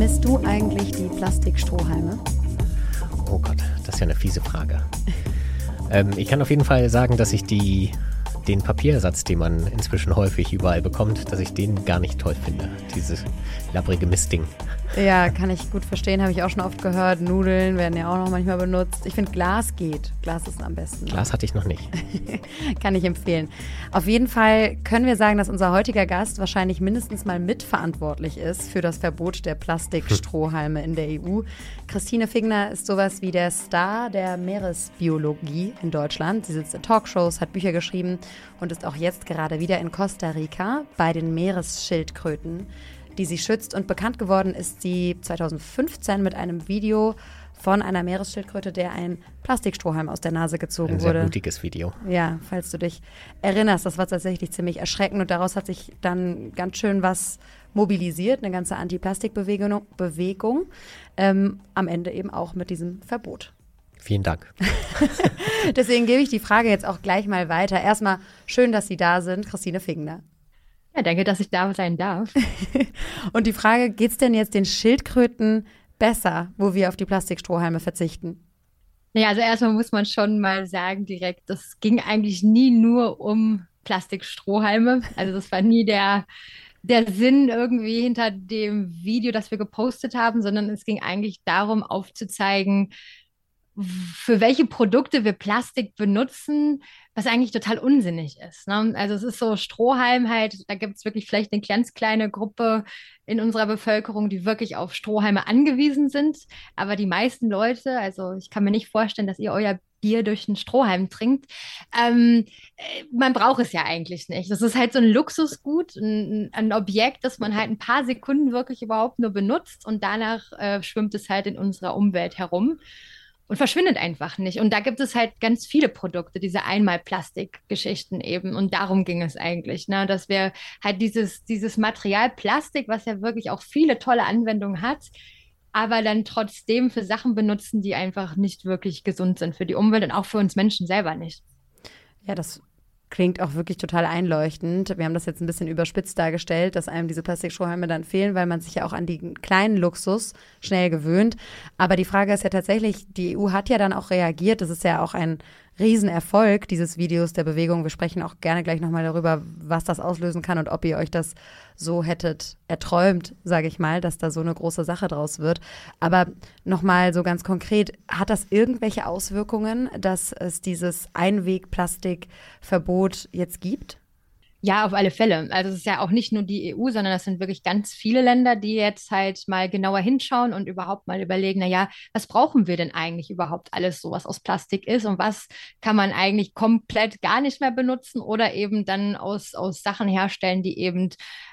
Vermisst du eigentlich die Plastikstrohhalme? Oh Gott, das ist ja eine fiese Frage. ähm, ich kann auf jeden Fall sagen, dass ich die, den Papiersatz, den man inzwischen häufig überall bekommt, dass ich den gar nicht toll finde. Dieses labbrige Mistding. Ja, kann ich gut verstehen, habe ich auch schon oft gehört. Nudeln werden ja auch noch manchmal benutzt. Ich finde, Glas geht. Glas ist am besten. Glas hatte ich noch nicht. kann ich empfehlen. Auf jeden Fall können wir sagen, dass unser heutiger Gast wahrscheinlich mindestens mal mitverantwortlich ist für das Verbot der Plastikstrohhalme in der EU. Christine Figner ist sowas wie der Star der Meeresbiologie in Deutschland. Sie sitzt in Talkshows, hat Bücher geschrieben und ist auch jetzt gerade wieder in Costa Rica bei den Meeresschildkröten die sie schützt. Und bekannt geworden ist sie 2015 mit einem Video von einer Meeresschildkröte, der ein Plastikstrohhalm aus der Nase gezogen ein wurde. Ein sehr blutiges Video. Ja, falls du dich erinnerst, das war tatsächlich ziemlich erschreckend und daraus hat sich dann ganz schön was mobilisiert, eine ganze Anti-Plastik-Bewegung, Bewegung, ähm, am Ende eben auch mit diesem Verbot. Vielen Dank. Deswegen gebe ich die Frage jetzt auch gleich mal weiter. Erstmal schön, dass Sie da sind, Christine Fingner. Ja, danke, dass ich da sein darf. Und die Frage, geht es denn jetzt den Schildkröten besser, wo wir auf die Plastikstrohhalme verzichten? Naja, also erstmal muss man schon mal sagen direkt, das ging eigentlich nie nur um Plastikstrohhalme. Also das war nie der, der Sinn irgendwie hinter dem Video, das wir gepostet haben, sondern es ging eigentlich darum aufzuzeigen, für welche Produkte wir Plastik benutzen, was eigentlich total unsinnig ist. Ne? Also es ist so Strohhalm halt, da gibt es wirklich vielleicht eine ganz kleine Gruppe in unserer Bevölkerung, die wirklich auf Strohhalme angewiesen sind. Aber die meisten Leute, also ich kann mir nicht vorstellen, dass ihr euer Bier durch einen Strohhalm trinkt. Ähm, äh, man braucht es ja eigentlich nicht. Das ist halt so ein Luxusgut, ein, ein, Objekt, das man halt ein paar Sekunden wirklich überhaupt nur benutzt und danach äh, schwimmt es halt in unserer Umwelt herum und verschwindet einfach nicht. Und da gibt es halt ganz viele Produkte, diese Einmal-Plastik-Geschichten eben. Und darum ging es eigentlich, ne? dass wir halt dieses, dieses Material Plastik, was ja wirklich auch viele tolle Anwendungen hat, aber dann trotzdem für Sachen benutzen, die einfach nicht wirklich gesund sind für die Umwelt und auch für uns Menschen selber nicht. Ja, das klingt auch wirklich total einleuchtend. Wir haben das jetzt ein bisschen überspitzt dargestellt, dass einem diese Plastikstrohhalme dann fehlen, weil man sich ja auch an den kleinen Luxus schnell gewöhnt. Aber die Frage ist ja tatsächlich, die EU hat ja dann auch reagiert. Das ist ja auch ein Riesenerfolg dieses Videos der Bewegung. Wir sprechen auch gerne gleich nochmal darüber, was das auslösen kann und ob ihr euch das so hättet erträumt, sage ich mal, dass da so eine große Sache draus wird. Aber nochmal so ganz konkret, hat das irgendwelche Auswirkungen, dass es dieses Einwegplastikverbot jetzt gibt? Ja, auf alle Fälle. Also es ist ja auch nicht nur die EU, sondern es sind wirklich ganz viele Länder, die jetzt halt mal genauer hinschauen und überhaupt mal überlegen, na ja, was brauchen wir denn eigentlich überhaupt alles so, was aus Plastik ist und was kann man eigentlich komplett gar nicht mehr benutzen oder eben dann aus, aus Sachen herstellen, die eben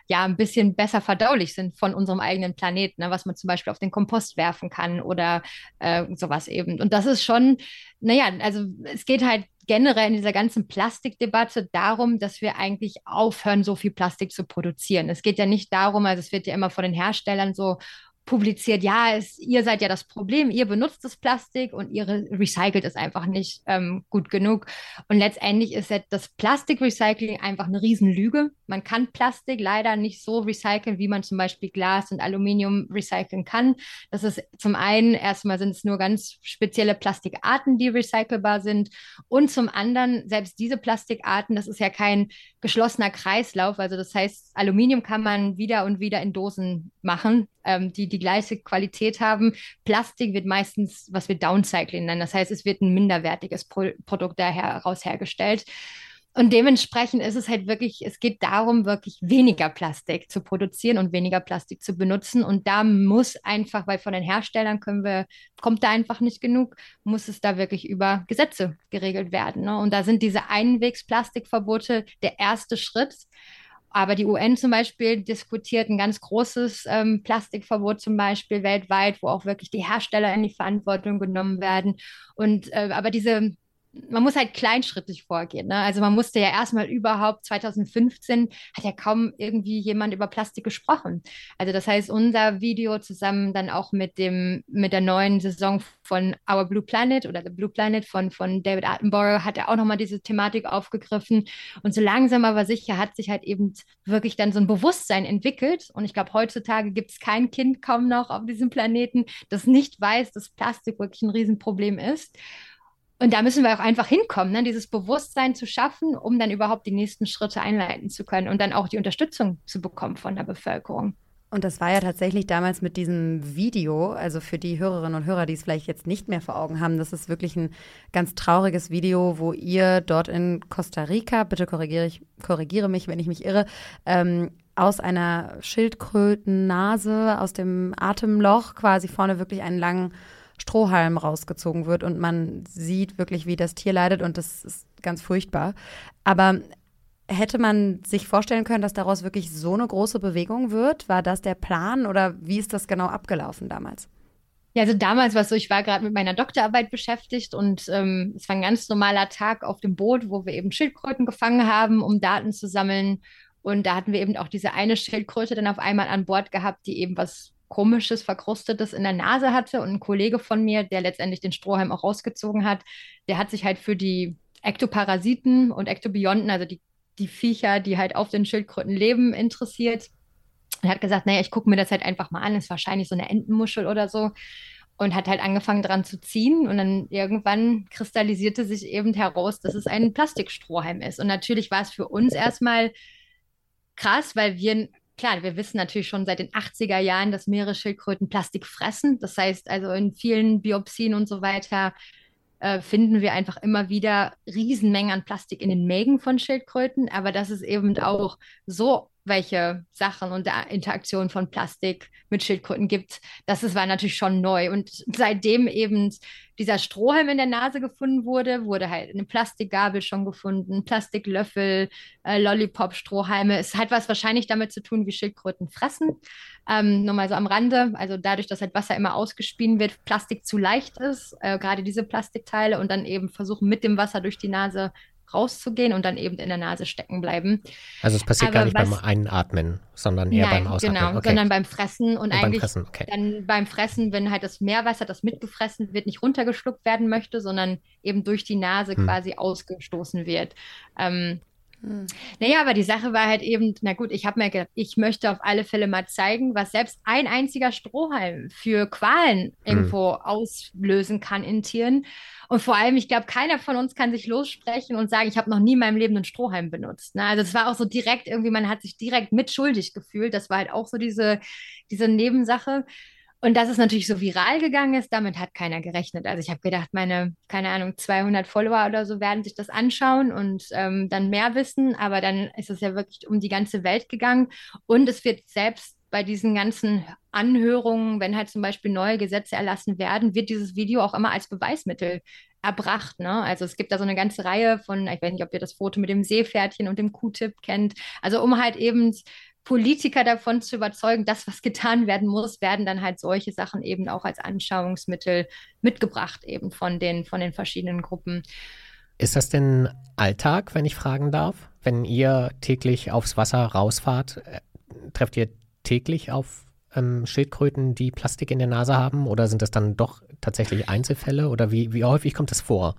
ja ein bisschen besser verdaulich sind von unserem eigenen Planeten, ne, was man zum Beispiel auf den Kompost werfen kann oder äh, sowas eben. Und das ist schon, naja, also es geht halt generell in dieser ganzen Plastikdebatte darum, dass wir eigentlich aufhören, so viel Plastik zu produzieren. Es geht ja nicht darum, also es wird ja immer von den Herstellern so publiziert, ja, es, ihr seid ja das Problem, ihr benutzt das Plastik und ihr recycelt es einfach nicht ähm, gut genug. Und letztendlich ist das Plastikrecycling einfach eine Riesenlüge. Man kann Plastik leider nicht so recyceln, wie man zum Beispiel Glas und Aluminium recyceln kann. Das ist zum einen, erstmal sind es nur ganz spezielle Plastikarten, die recycelbar sind. Und zum anderen, selbst diese Plastikarten, das ist ja kein geschlossener Kreislauf. Also das heißt, Aluminium kann man wieder und wieder in Dosen machen, ähm, die die gleiche Qualität haben. Plastik wird meistens, was wir Downcycling nennen. Das heißt, es wird ein minderwertiges Pro Produkt daraus hergestellt. Und dementsprechend ist es halt wirklich, es geht darum, wirklich weniger Plastik zu produzieren und weniger Plastik zu benutzen. Und da muss einfach, weil von den Herstellern können wir, kommt da einfach nicht genug, muss es da wirklich über Gesetze geregelt werden. Ne? Und da sind diese Einwegsplastikverbote der erste Schritt. Aber die UN zum Beispiel diskutiert ein ganz großes ähm, Plastikverbot zum Beispiel weltweit, wo auch wirklich die Hersteller in die Verantwortung genommen werden. Und äh, aber diese man muss halt kleinschrittig vorgehen. Ne? Also man musste ja erstmal überhaupt, 2015 hat ja kaum irgendwie jemand über Plastik gesprochen. Also das heißt, unser Video zusammen dann auch mit dem, mit der neuen Saison von Our Blue Planet oder The Blue Planet von, von David Attenborough hat er auch nochmal diese Thematik aufgegriffen. Und so langsam aber sicher hat sich halt eben wirklich dann so ein Bewusstsein entwickelt. Und ich glaube, heutzutage gibt es kein Kind kaum noch auf diesem Planeten, das nicht weiß, dass Plastik wirklich ein Riesenproblem ist. Und da müssen wir auch einfach hinkommen, ne? dieses Bewusstsein zu schaffen, um dann überhaupt die nächsten Schritte einleiten zu können und dann auch die Unterstützung zu bekommen von der Bevölkerung. Und das war ja tatsächlich damals mit diesem Video, also für die Hörerinnen und Hörer, die es vielleicht jetzt nicht mehr vor Augen haben, das ist wirklich ein ganz trauriges Video, wo ihr dort in Costa Rica, bitte korrigiere, ich, korrigiere mich, wenn ich mich irre, ähm, aus einer Schildkrötennase, aus dem Atemloch quasi vorne wirklich einen langen Strohhalm rausgezogen wird und man sieht wirklich, wie das Tier leidet und das ist ganz furchtbar. Aber hätte man sich vorstellen können, dass daraus wirklich so eine große Bewegung wird? War das der Plan oder wie ist das genau abgelaufen damals? Ja, also damals war es so, ich war gerade mit meiner Doktorarbeit beschäftigt und ähm, es war ein ganz normaler Tag auf dem Boot, wo wir eben Schildkröten gefangen haben, um Daten zu sammeln. Und da hatten wir eben auch diese eine Schildkröte dann auf einmal an Bord gehabt, die eben was komisches, verkrustetes in der Nase hatte. Und ein Kollege von mir, der letztendlich den Strohhalm auch rausgezogen hat, der hat sich halt für die Ektoparasiten und Ektobionten, also die, die Viecher, die halt auf den Schildkröten leben, interessiert. Er hat gesagt, naja, ich gucke mir das halt einfach mal an, ist wahrscheinlich so eine Entenmuschel oder so. Und hat halt angefangen dran zu ziehen. Und dann irgendwann kristallisierte sich eben heraus, dass es ein Plastikstrohhalm ist. Und natürlich war es für uns erstmal krass, weil wir klar, wir wissen natürlich schon seit den 80er Jahren, dass Meeresschildkröten Plastik fressen. Das heißt also in vielen Biopsien und so weiter äh, finden wir einfach immer wieder Riesenmengen an Plastik in den Mägen von Schildkröten. Aber das ist eben auch so welche Sachen und der Interaktion von Plastik mit Schildkröten gibt. Das ist, war natürlich schon neu. Und seitdem eben dieser Strohhalm in der Nase gefunden wurde, wurde halt eine Plastikgabel schon gefunden, Plastiklöffel, äh, Lollipop-Strohhalme. Es hat was wahrscheinlich damit zu tun, wie Schildkröten fressen. Ähm, nur mal so am Rande. Also dadurch, dass halt Wasser immer ausgespien wird, Plastik zu leicht ist, äh, gerade diese Plastikteile und dann eben versuchen mit dem Wasser durch die Nase rauszugehen und dann eben in der Nase stecken bleiben. Also es passiert Aber gar nicht was, beim Einatmen, sondern eher nein, beim Ausatmen. Genau, okay. sondern beim Fressen und, und eigentlich beim Fressen, okay. dann beim Fressen, wenn halt das Meerwasser, das mitgefressen wird, nicht runtergeschluckt werden möchte, sondern eben durch die Nase hm. quasi ausgestoßen wird. Ähm, hm. Naja, aber die Sache war halt eben, na gut, ich habe mir gedacht, ich möchte auf alle Fälle mal zeigen, was selbst ein einziger Strohhalm für Qualen hm. irgendwo auslösen kann in Tieren. Und vor allem, ich glaube, keiner von uns kann sich lossprechen und sagen, ich habe noch nie in meinem Leben einen Strohhalm benutzt. Ne? Also es war auch so direkt irgendwie, man hat sich direkt mitschuldig gefühlt. Das war halt auch so diese, diese Nebensache. Und dass es natürlich so viral gegangen ist, damit hat keiner gerechnet. Also ich habe gedacht, meine, keine Ahnung, 200 Follower oder so werden sich das anschauen und ähm, dann mehr wissen. Aber dann ist es ja wirklich um die ganze Welt gegangen. Und es wird selbst bei diesen ganzen Anhörungen, wenn halt zum Beispiel neue Gesetze erlassen werden, wird dieses Video auch immer als Beweismittel erbracht. Ne? Also es gibt da so eine ganze Reihe von, ich weiß nicht, ob ihr das Foto mit dem Seepferdchen und dem Q-Tip kennt. Also um halt eben Politiker davon zu überzeugen, dass was getan werden muss, werden dann halt solche Sachen eben auch als Anschauungsmittel mitgebracht, eben von den, von den verschiedenen Gruppen. Ist das denn Alltag, wenn ich fragen darf? Wenn ihr täglich aufs Wasser rausfahrt, äh, trefft ihr täglich auf ähm, Schildkröten, die Plastik in der Nase haben? Oder sind das dann doch tatsächlich Einzelfälle? Oder wie, wie häufig kommt das vor?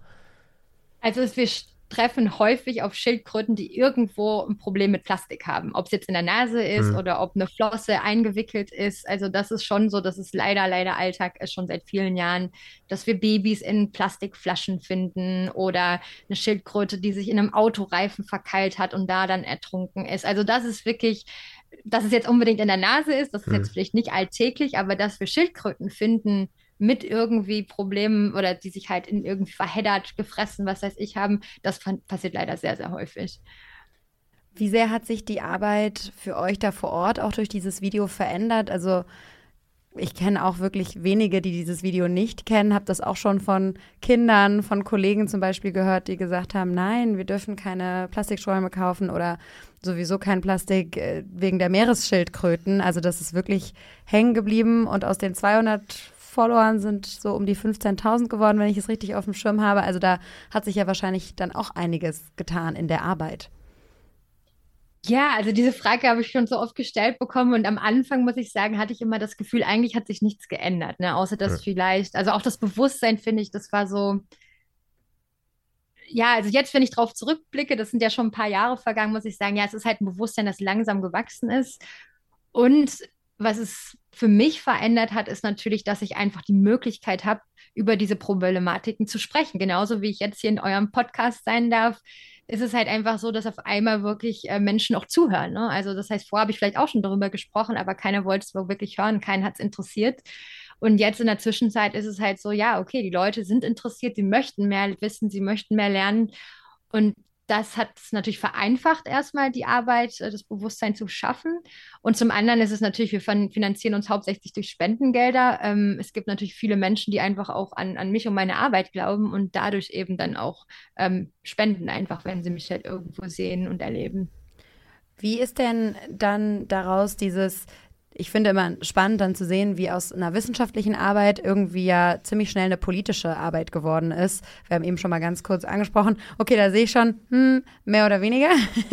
Also wir treffen häufig auf Schildkröten, die irgendwo ein Problem mit Plastik haben. Ob es jetzt in der Nase ist mhm. oder ob eine Flosse eingewickelt ist. Also das ist schon so, dass es leider, leider Alltag ist schon seit vielen Jahren, dass wir Babys in Plastikflaschen finden oder eine Schildkröte, die sich in einem Autoreifen verkeilt hat und da dann ertrunken ist. Also das ist wirklich dass es jetzt unbedingt in der Nase ist, das ist mhm. jetzt vielleicht nicht alltäglich, aber dass wir Schildkröten finden, mit irgendwie Problemen oder die sich halt in irgendwie verheddert, gefressen, was weiß ich, haben, das passiert leider sehr, sehr häufig. Wie sehr hat sich die Arbeit für euch da vor Ort auch durch dieses Video verändert? Also ich kenne auch wirklich wenige, die dieses Video nicht kennen, habe das auch schon von Kindern, von Kollegen zum Beispiel gehört, die gesagt haben, nein, wir dürfen keine Plastikschäume kaufen oder sowieso kein Plastik äh, wegen der Meeresschildkröten. Also das ist wirklich hängen geblieben und aus den 200 Facebook-Followern sind so um die 15.000 geworden, wenn ich es richtig auf dem Schirm habe. Also da hat sich ja wahrscheinlich dann auch einiges getan in der Arbeit. Ja, also diese Frage habe ich schon so oft gestellt bekommen und am Anfang, muss ich sagen, hatte ich immer das Gefühl, eigentlich hat sich nichts geändert, ne? Außer dass ja. vielleicht, also auch das Bewusstsein, finde ich, das war so, ja, also jetzt, wenn ich drauf zurückblicke, das sind ja schon ein paar Jahre vergangen, muss ich sagen, ja, es ist halt ein Bewusstsein, das langsam gewachsen ist. Und was es für mich verändert hat, ist natürlich, dass ich einfach die Möglichkeit habe, über diese Problematiken zu sprechen. Genauso wie ich jetzt hier in eurem Podcast sein darf, ist es halt einfach so, dass auf einmal wirklich äh, Menschen auch zuhören. Ne? Also das heißt, vorher habe ich vielleicht auch schon darüber gesprochen, aber keiner wollte es wirklich hören, keinen hat es interessiert. Und jetzt in der Zwischenzeit ist es halt so, ja, okay, die Leute sind interessiert, sie möchten mehr wissen, sie möchten mehr lernen. Und das hat es natürlich vereinfacht, erstmal die Arbeit, äh, das Bewusstsein zu schaffen. Und zum anderen ist es natürlich, wir finanzieren uns hauptsächlich durch Spendengelder. Ähm, es gibt natürlich viele Menschen, die einfach auch an, an mich und meine Arbeit glauben und dadurch eben dann auch ähm, spenden, einfach wenn sie mich halt irgendwo sehen und erleben. Wie ist denn dann daraus dieses, ich finde immer spannend dann zu sehen, wie aus einer wissenschaftlichen Arbeit irgendwie ja ziemlich schnell eine politische Arbeit geworden ist. Wir haben eben schon mal ganz kurz angesprochen. Okay, da sehe ich schon, hm, mehr oder weniger.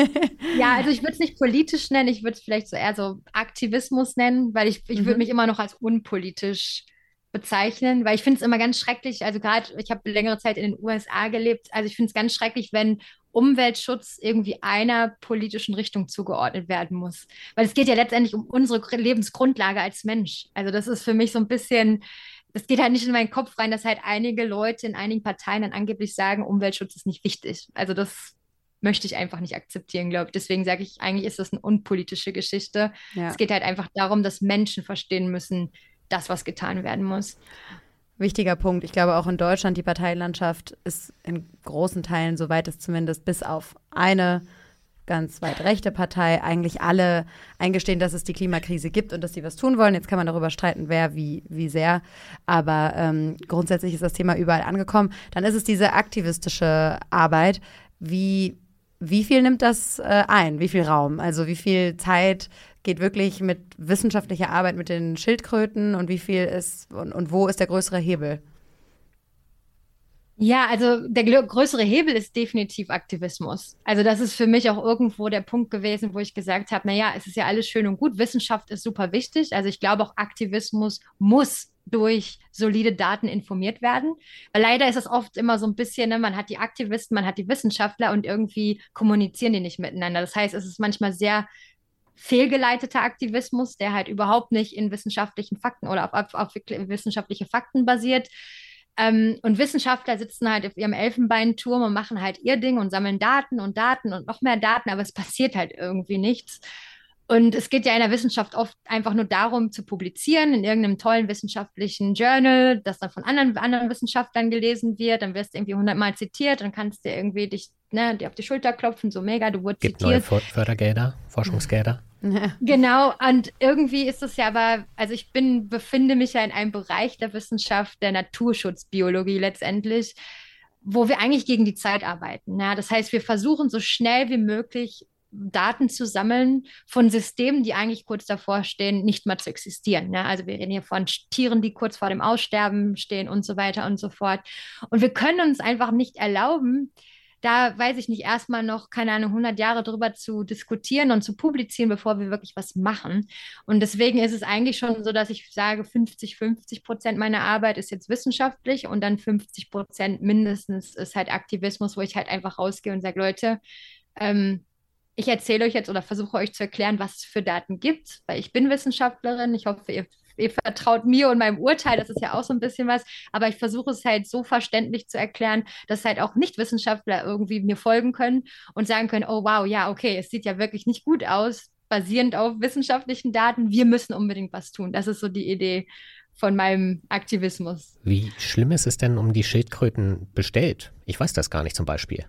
ja, also ich würde es nicht politisch nennen, ich würde es vielleicht so eher so Aktivismus nennen, weil ich, ich mhm. würde mich immer noch als unpolitisch bezeichnen, weil ich finde es immer ganz schrecklich, also gerade, ich habe längere Zeit in den USA gelebt, also ich finde es ganz schrecklich, wenn Umweltschutz irgendwie einer politischen Richtung zugeordnet werden muss. Weil es geht ja letztendlich um unsere Lebensgrundlage als Mensch. Also das ist für mich so ein bisschen, das geht halt nicht in meinen Kopf rein, dass halt einige Leute in einigen Parteien dann angeblich sagen, Umweltschutz ist nicht wichtig. Also das möchte ich einfach nicht akzeptieren, glaube ich. Deswegen sage ich, eigentlich ist das eine unpolitische Geschichte. Ja. Es geht halt einfach darum, dass Menschen verstehen müssen, das, was getan werden muss. Wichtiger Punkt. Ich glaube, auch in Deutschland, die Parteilandschaft ist in großen Teilen, soweit es zumindest bis auf eine ganz weit rechte Partei, eigentlich alle eingestehen, dass es die Klimakrise gibt und dass sie was tun wollen. Jetzt kann man darüber streiten, wer wie, wie sehr. Aber ähm, grundsätzlich ist das Thema überall angekommen. Dann ist es diese aktivistische Arbeit. Wie, wie viel nimmt das äh, ein? Wie viel Raum? Also wie viel Zeit geht wirklich mit wissenschaftlicher Arbeit mit den Schildkröten und wie viel ist und, und wo ist der größere Hebel? Ja, also der größere Hebel ist definitiv Aktivismus. Also das ist für mich auch irgendwo der Punkt gewesen, wo ich gesagt habe, naja, es ist ja alles schön und gut, Wissenschaft ist super wichtig. Also ich glaube auch Aktivismus muss durch solide Daten informiert werden. Weil leider ist es oft immer so ein bisschen, ne, man hat die Aktivisten, man hat die Wissenschaftler und irgendwie kommunizieren die nicht miteinander. Das heißt, es ist manchmal sehr fehlgeleiteter Aktivismus, der halt überhaupt nicht in wissenschaftlichen Fakten oder auf, auf, auf wissenschaftliche Fakten basiert. Ähm, und Wissenschaftler sitzen halt auf ihrem Elfenbeinturm und machen halt ihr Ding und sammeln Daten und Daten und noch mehr Daten, aber es passiert halt irgendwie nichts. Und es geht ja in der Wissenschaft oft einfach nur darum, zu publizieren in irgendeinem tollen wissenschaftlichen Journal, das dann von anderen, anderen Wissenschaftlern gelesen wird. Dann wirst du irgendwie hundertmal zitiert, dann kannst du irgendwie dich ne, dir auf die Schulter klopfen, so mega, du wurdest Gibt zitiert. neue Fördergelder, Forschungsgelder. Genau, und irgendwie ist es ja aber, also ich bin, befinde mich ja in einem Bereich der Wissenschaft, der Naturschutzbiologie letztendlich, wo wir eigentlich gegen die Zeit arbeiten. Ja? Das heißt, wir versuchen so schnell wie möglich Daten zu sammeln von Systemen, die eigentlich kurz davor stehen, nicht mehr zu existieren. Ne? Also wir reden hier von Tieren, die kurz vor dem Aussterben stehen und so weiter und so fort. Und wir können uns einfach nicht erlauben, da weiß ich nicht, erstmal noch, keine Ahnung, 100 Jahre drüber zu diskutieren und zu publizieren, bevor wir wirklich was machen. Und deswegen ist es eigentlich schon so, dass ich sage, 50, 50 Prozent meiner Arbeit ist jetzt wissenschaftlich und dann 50 Prozent mindestens ist halt Aktivismus, wo ich halt einfach rausgehe und sage, Leute, ähm, ich erzähle euch jetzt oder versuche euch zu erklären, was es für Daten gibt, weil ich bin Wissenschaftlerin. Ich hoffe, ihr, ihr, vertraut mir und meinem Urteil. Das ist ja auch so ein bisschen was. Aber ich versuche es halt so verständlich zu erklären, dass halt auch Nicht-Wissenschaftler irgendwie mir folgen können und sagen können, oh wow, ja, okay, es sieht ja wirklich nicht gut aus, basierend auf wissenschaftlichen Daten. Wir müssen unbedingt was tun. Das ist so die Idee von meinem Aktivismus. Wie schlimm ist es denn um die Schildkröten bestellt? Ich weiß das gar nicht zum Beispiel.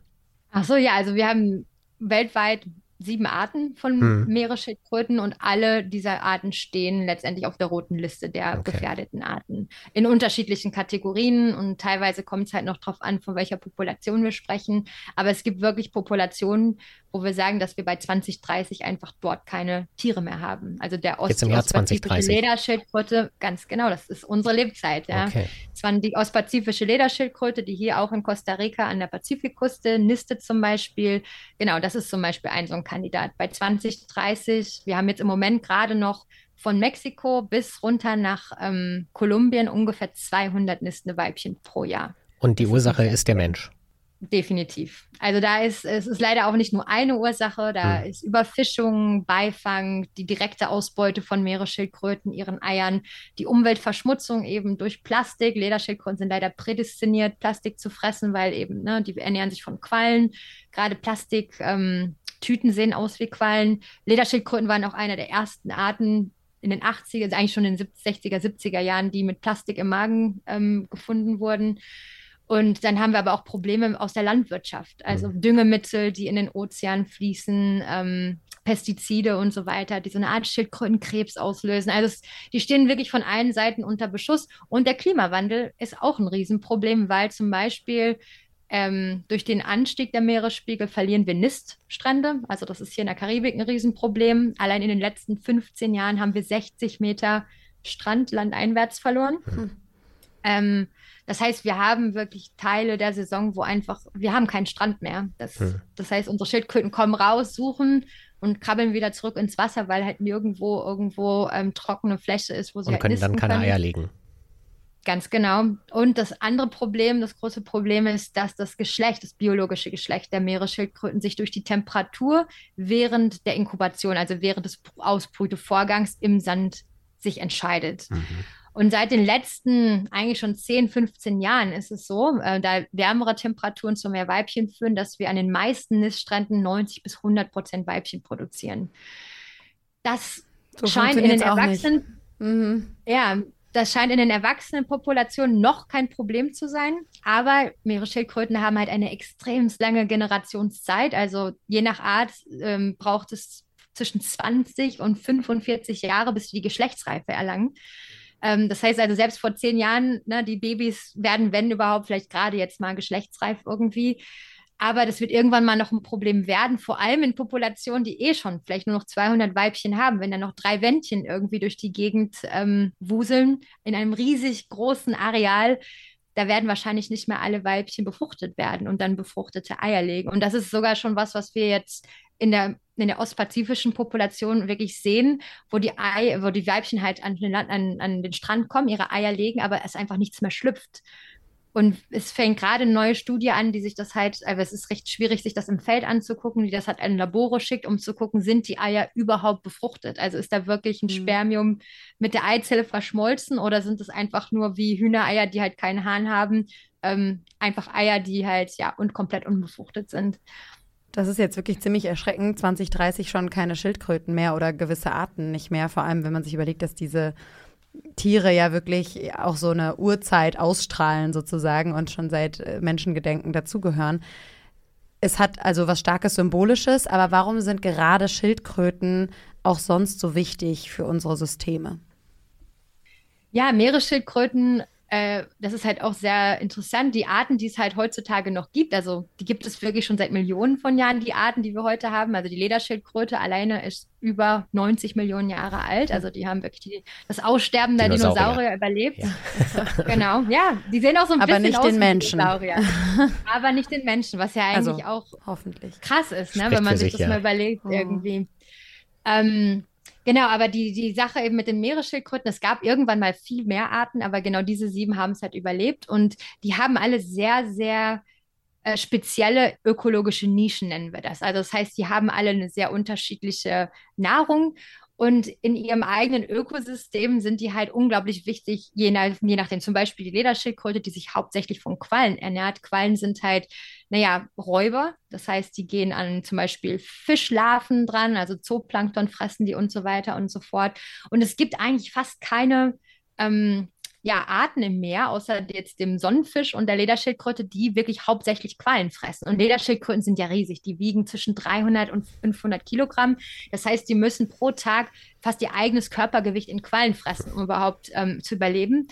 Ach so, ja, also wir haben weltweit sieben Arten von hm. Meeresschildkröten und alle dieser Arten stehen letztendlich auf der roten Liste der okay. gefährdeten Arten in unterschiedlichen Kategorien und teilweise kommt es halt noch darauf an, von welcher Population wir sprechen. Aber es gibt wirklich Populationen, wo wir sagen, dass wir bei 2030 einfach dort keine Tiere mehr haben. Also der Ost Jetzt im Jahr 2030. Lederschildkröte, ganz genau, das ist unsere Lebzeit. Ja. Okay. Es die ostpazifische Lederschildkröte, die hier auch in Costa Rica an der Pazifikküste nistet zum Beispiel. Genau, das ist zum Beispiel ein so ein Kandidat. Bei 2030, wir haben jetzt im Moment gerade noch von Mexiko bis runter nach ähm, Kolumbien ungefähr 200 nistende Weibchen pro Jahr. Und die Ursache ist der Mensch. Definitiv. Also da ist es ist leider auch nicht nur eine Ursache, da hm. ist Überfischung, Beifang, die direkte Ausbeute von Meeresschildkröten, ihren Eiern, die Umweltverschmutzung eben durch Plastik. Lederschildkröten sind leider prädestiniert, Plastik zu fressen, weil eben, ne, die ernähren sich von Quallen. Gerade Plastik, ähm, sehen aus wie Quallen. Lederschildkröten waren auch einer der ersten Arten in den 80er, also eigentlich schon in den 60er, 70er Jahren, die mit Plastik im Magen ähm, gefunden wurden. Und dann haben wir aber auch Probleme aus der Landwirtschaft, also mhm. Düngemittel, die in den Ozean fließen, ähm, Pestizide und so weiter, die so eine Art Schildkrötenkrebs auslösen. Also es, die stehen wirklich von allen Seiten unter Beschuss. Und der Klimawandel ist auch ein Riesenproblem, weil zum Beispiel ähm, durch den Anstieg der Meeresspiegel verlieren wir Niststrände. Also das ist hier in der Karibik ein Riesenproblem. Allein in den letzten 15 Jahren haben wir 60 Meter Strand landeinwärts verloren. Mhm. Ähm, das heißt, wir haben wirklich Teile der Saison, wo einfach, wir haben keinen Strand mehr. Das, hm. das heißt, unsere Schildkröten kommen raus, suchen und krabbeln wieder zurück ins Wasser, weil halt nirgendwo irgendwo ähm, trockene Fläche ist, wo sie und halt können dann keine können. Eier legen. Ganz genau. Und das andere Problem, das große Problem ist, dass das Geschlecht, das biologische Geschlecht der Meeresschildkröten sich durch die Temperatur während der Inkubation, also während des Ausbrütevorgangs im Sand sich entscheidet. Mhm. Und seit den letzten eigentlich schon 10, 15 Jahren ist es so, äh, da wärmere Temperaturen zu mehr Weibchen führen, dass wir an den meisten Niststränden 90 bis 100 Prozent Weibchen produzieren. Das so scheint in den Erwachsenen, mhm. ja, das scheint in den Erwachsenenpopulationen noch kein Problem zu sein, aber Meeresschildkröten haben halt eine extrem lange Generationszeit. Also je nach Art ähm, braucht es zwischen 20 und 45 Jahre, bis sie die Geschlechtsreife erlangen. Ähm, das heißt also, selbst vor zehn Jahren, ne, die Babys werden, wenn überhaupt, vielleicht gerade jetzt mal geschlechtsreif irgendwie. Aber das wird irgendwann mal noch ein Problem werden, vor allem in Populationen, die eh schon vielleicht nur noch 200 Weibchen haben. Wenn dann noch drei Wändchen irgendwie durch die Gegend ähm, wuseln, in einem riesig großen Areal, da werden wahrscheinlich nicht mehr alle Weibchen befruchtet werden und dann befruchtete Eier legen. Und das ist sogar schon was, was wir jetzt in der, in der ostpazifischen Population wirklich sehen, wo die, Ei, wo die Weibchen halt an den, an, an den Strand kommen, ihre Eier legen, aber es einfach nichts mehr schlüpft. Und es fängt gerade eine neue Studie an, die sich das halt, also es ist recht schwierig, sich das im Feld anzugucken, die das halt an Labore schickt, um zu gucken, sind die Eier überhaupt befruchtet? Also ist da wirklich ein mhm. Spermium mit der Eizelle verschmolzen oder sind es einfach nur wie Hühnereier, die halt keinen Hahn haben, ähm, einfach Eier, die halt ja und komplett unbefruchtet sind? Das ist jetzt wirklich ziemlich erschreckend. 2030 schon keine Schildkröten mehr oder gewisse Arten nicht mehr. Vor allem, wenn man sich überlegt, dass diese Tiere ja wirklich auch so eine Urzeit ausstrahlen sozusagen und schon seit äh, Menschengedenken dazugehören. Es hat also was starkes Symbolisches, aber warum sind gerade Schildkröten auch sonst so wichtig für unsere Systeme? Ja, Meeresschildkröten äh, das ist halt auch sehr interessant. Die Arten, die es halt heutzutage noch gibt, also die gibt es wirklich schon seit Millionen von Jahren, die Arten, die wir heute haben. Also die Lederschildkröte alleine ist über 90 Millionen Jahre alt. Also die haben wirklich die, das Aussterben der Dinosaurier, Dinosaurier überlebt. Ja. genau, ja. Die sehen auch so ein Aber bisschen nicht aus den Menschen. Aber nicht den Menschen, was ja eigentlich also, auch hoffentlich krass ist, ne, wenn man sich, sich das ja. mal überlegt oh. irgendwie. Ähm, Genau, aber die, die Sache eben mit den Meeresschildkröten, es gab irgendwann mal viel mehr Arten, aber genau diese sieben haben es halt überlebt und die haben alle sehr, sehr äh, spezielle ökologische Nischen, nennen wir das. Also das heißt, die haben alle eine sehr unterschiedliche Nahrung und in ihrem eigenen Ökosystem sind die halt unglaublich wichtig, je, nach, je nachdem. Zum Beispiel die Lederschildkröte, die sich hauptsächlich von Quallen ernährt. Quallen sind halt, naja, Räuber. Das heißt, die gehen an zum Beispiel Fischlarven dran, also Zooplankton fressen die und so weiter und so fort. Und es gibt eigentlich fast keine ähm, ja, Arten im Meer, außer jetzt dem Sonnenfisch und der Lederschildkröte, die wirklich hauptsächlich Quallen fressen. Und Lederschildkröten sind ja riesig. Die wiegen zwischen 300 und 500 Kilogramm. Das heißt, die müssen pro Tag fast ihr eigenes Körpergewicht in Quallen fressen, um überhaupt ähm, zu überleben.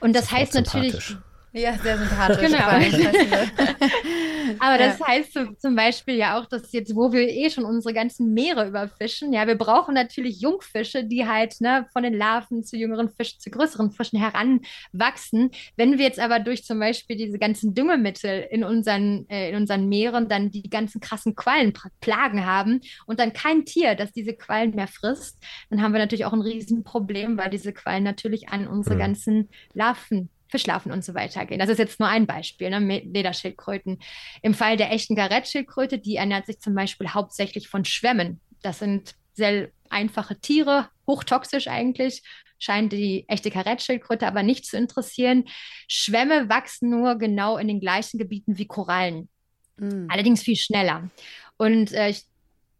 Und das, das heißt natürlich. Ja, sehr sympathisch. Genau. Aber das ja. heißt so, zum Beispiel ja auch, dass jetzt, wo wir eh schon unsere ganzen Meere überfischen, ja, wir brauchen natürlich Jungfische, die halt ne, von den Larven zu jüngeren Fischen, zu größeren Fischen heranwachsen. Wenn wir jetzt aber durch zum Beispiel diese ganzen Düngemittel in unseren, äh, in unseren Meeren dann die ganzen krassen Quallenplagen haben und dann kein Tier, das diese Quallen mehr frisst, dann haben wir natürlich auch ein Riesenproblem, weil diese Quallen natürlich an unsere mhm. ganzen Larven Fischlarven und so weiter gehen. Das ist jetzt nur ein Beispiel, ne? Lederschildkröten. Im Fall der echten Garettschildkröte, die ernährt sich zum Beispiel hauptsächlich von Schwämmen. Das sind sehr einfache Tiere, hochtoxisch eigentlich, scheint die echte Karettschildkröte aber nicht zu interessieren. Schwämme wachsen nur genau in den gleichen Gebieten wie Korallen, mm. allerdings viel schneller. Und äh, ich